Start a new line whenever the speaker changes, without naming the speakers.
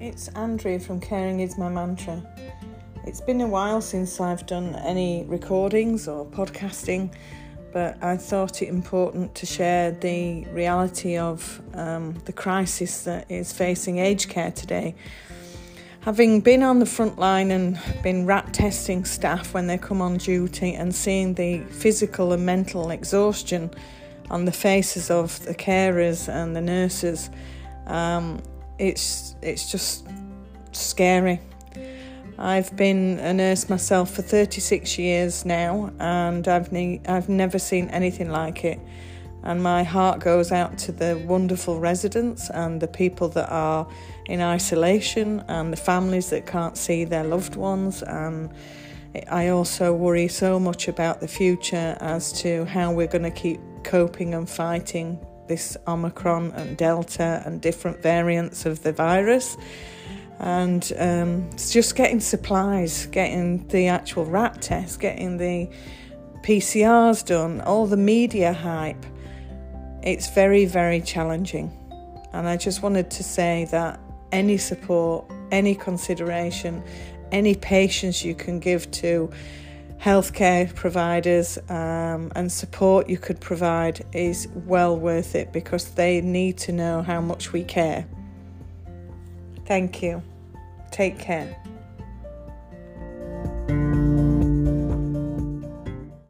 it's Andrea from Caring is My Mantra. It's been a while since I've done any recordings or podcasting, but I thought it important to share the reality of um, the crisis that is facing aged care today. Having been on the front line and been rat testing staff when they come on duty and seeing the physical and mental exhaustion on the faces of the carers and the nurses, um, it's it's just scary. I've been a nurse myself for 36 years now, and I've ne- I've never seen anything like it. And my heart goes out to the wonderful residents and the people that are in isolation and the families that can't see their loved ones. And I also worry so much about the future as to how we're going to keep coping and fighting this Omicron and Delta and different variants of the virus. And um, it's just getting supplies, getting the actual rat test, getting the PCRs done, all the media hype. It's very, very challenging. And I just wanted to say that any support, any consideration, any patience you can give to healthcare providers um, and support you could provide is well worth it because they need to know how much we care. Thank you. Take care.